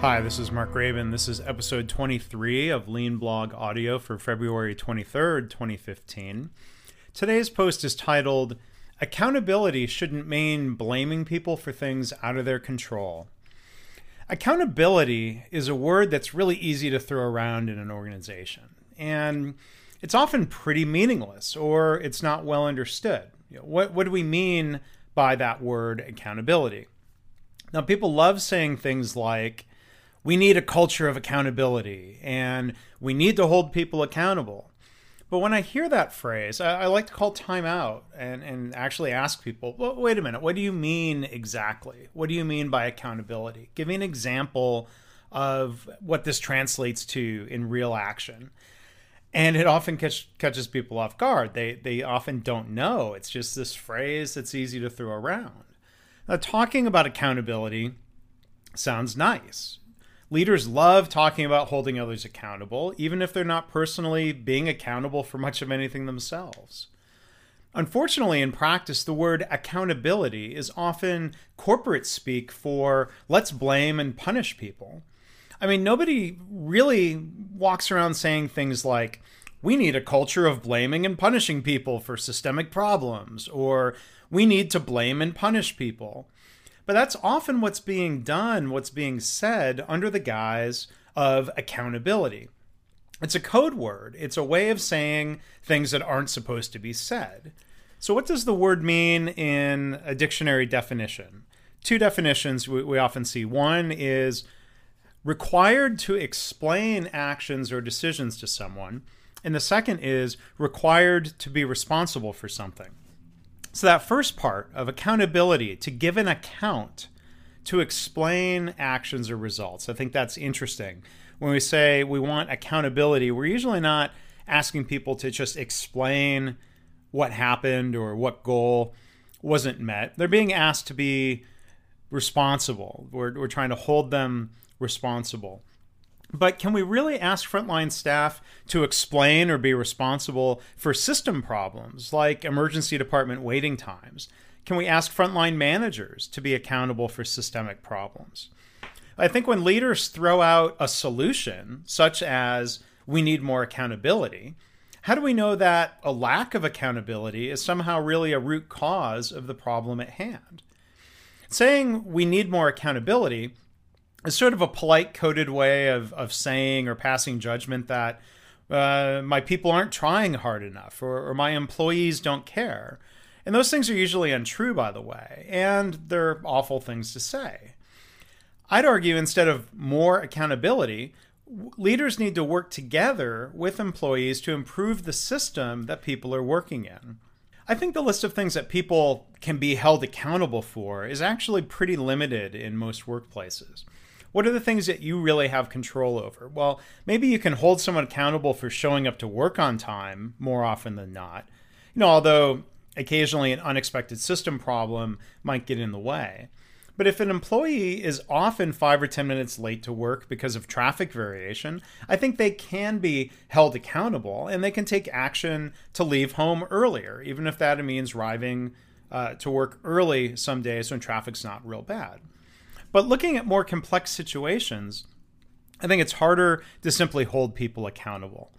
Hi, this is Mark Graban. This is episode 23 of Lean Blog Audio for February 23rd, 2015. Today's post is titled Accountability Shouldn't Mean Blaming People for Things Out of Their Control. Accountability is a word that's really easy to throw around in an organization, and it's often pretty meaningless or it's not well understood. What, what do we mean by that word accountability? Now, people love saying things like, we need a culture of accountability and we need to hold people accountable. But when I hear that phrase, I, I like to call time out and, and actually ask people, well, wait a minute, what do you mean exactly? What do you mean by accountability? Give me an example of what this translates to in real action. And it often catch, catches people off guard. They, they often don't know. It's just this phrase that's easy to throw around. Now, talking about accountability sounds nice Leaders love talking about holding others accountable, even if they're not personally being accountable for much of anything themselves. Unfortunately, in practice, the word accountability is often corporate speak for let's blame and punish people. I mean, nobody really walks around saying things like, we need a culture of blaming and punishing people for systemic problems, or we need to blame and punish people. But that's often what's being done, what's being said under the guise of accountability. It's a code word, it's a way of saying things that aren't supposed to be said. So, what does the word mean in a dictionary definition? Two definitions we, we often see. One is required to explain actions or decisions to someone, and the second is required to be responsible for something. So, that first part of accountability, to give an account, to explain actions or results, I think that's interesting. When we say we want accountability, we're usually not asking people to just explain what happened or what goal wasn't met. They're being asked to be responsible. We're, we're trying to hold them responsible. But can we really ask frontline staff to explain or be responsible for system problems like emergency department waiting times? Can we ask frontline managers to be accountable for systemic problems? I think when leaders throw out a solution, such as we need more accountability, how do we know that a lack of accountability is somehow really a root cause of the problem at hand? Saying we need more accountability is sort of a polite coded way of, of saying or passing judgment that uh, my people aren't trying hard enough or, or my employees don't care. And those things are usually untrue, by the way, and they're awful things to say. I'd argue instead of more accountability, leaders need to work together with employees to improve the system that people are working in. I think the list of things that people can be held accountable for is actually pretty limited in most workplaces. What are the things that you really have control over? Well, maybe you can hold someone accountable for showing up to work on time more often than not. You know, although occasionally an unexpected system problem might get in the way. But if an employee is often five or 10 minutes late to work because of traffic variation, I think they can be held accountable and they can take action to leave home earlier, even if that means arriving uh, to work early some days when traffic's not real bad. But looking at more complex situations, I think it's harder to simply hold people accountable.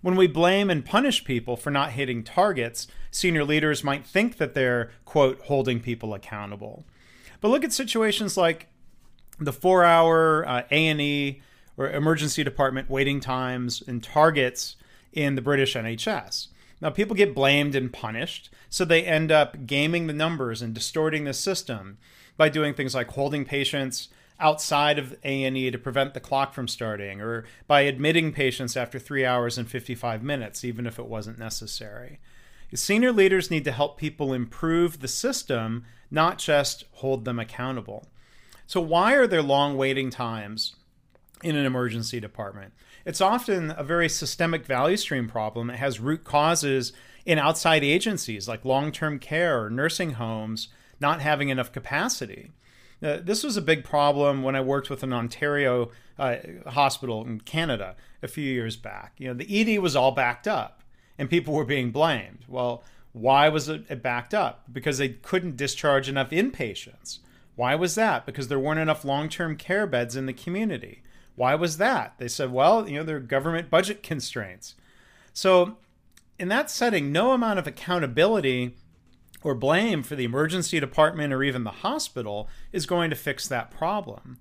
When we blame and punish people for not hitting targets, senior leaders might think that they're, quote, holding people accountable. But look at situations like the four hour uh, A&E or emergency department waiting times and targets in the British NHS. Now, people get blamed and punished, so they end up gaming the numbers and distorting the system by doing things like holding patients outside of A&E to prevent the clock from starting or by admitting patients after 3 hours and 55 minutes even if it wasn't necessary. Senior leaders need to help people improve the system, not just hold them accountable. So why are there long waiting times in an emergency department? It's often a very systemic value stream problem. It has root causes in outside agencies like long-term care or nursing homes not having enough capacity. Uh, this was a big problem when I worked with an Ontario uh, hospital in Canada a few years back. You know, the ED was all backed up and people were being blamed. Well, why was it backed up? Because they couldn't discharge enough inpatients. Why was that? Because there weren't enough long term care beds in the community. Why was that? They said, well, you know, there are government budget constraints. So, in that setting, no amount of accountability or blame for the emergency department or even the hospital is going to fix that problem.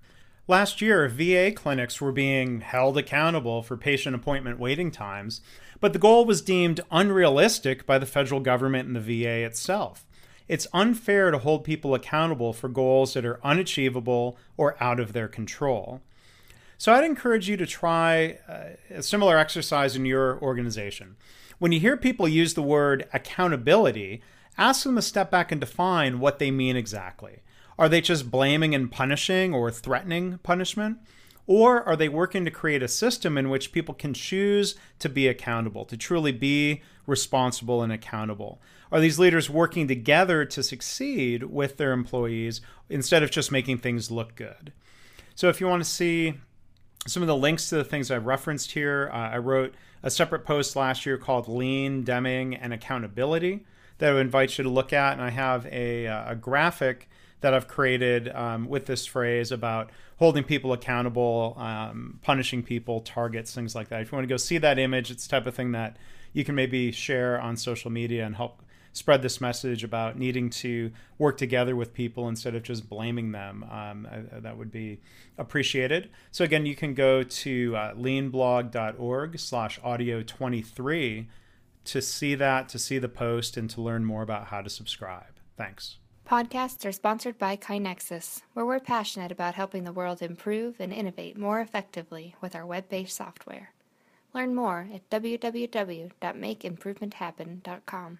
Last year, VA clinics were being held accountable for patient appointment waiting times, but the goal was deemed unrealistic by the federal government and the VA itself. It's unfair to hold people accountable for goals that are unachievable or out of their control. So I'd encourage you to try uh, a similar exercise in your organization. When you hear people use the word accountability, ask them to step back and define what they mean exactly. Are they just blaming and punishing or threatening punishment? Or are they working to create a system in which people can choose to be accountable, to truly be responsible and accountable? Are these leaders working together to succeed with their employees instead of just making things look good? So, if you want to see some of the links to the things I've referenced here, uh, I wrote a separate post last year called Lean, Deming, and Accountability that I would invite you to look at. And I have a, uh, a graphic that I've created um, with this phrase about holding people accountable, um, punishing people, targets, things like that. If you want to go see that image, it's the type of thing that you can maybe share on social media and help spread this message about needing to work together with people instead of just blaming them. Um, I, that would be appreciated. So again, you can go to uh, leanblog.org slash audio 23 to see that, to see the post, and to learn more about how to subscribe. Thanks. Podcasts are sponsored by KaiNexus, where we're passionate about helping the world improve and innovate more effectively with our web based software. Learn more at www.makeimprovementhappen.com.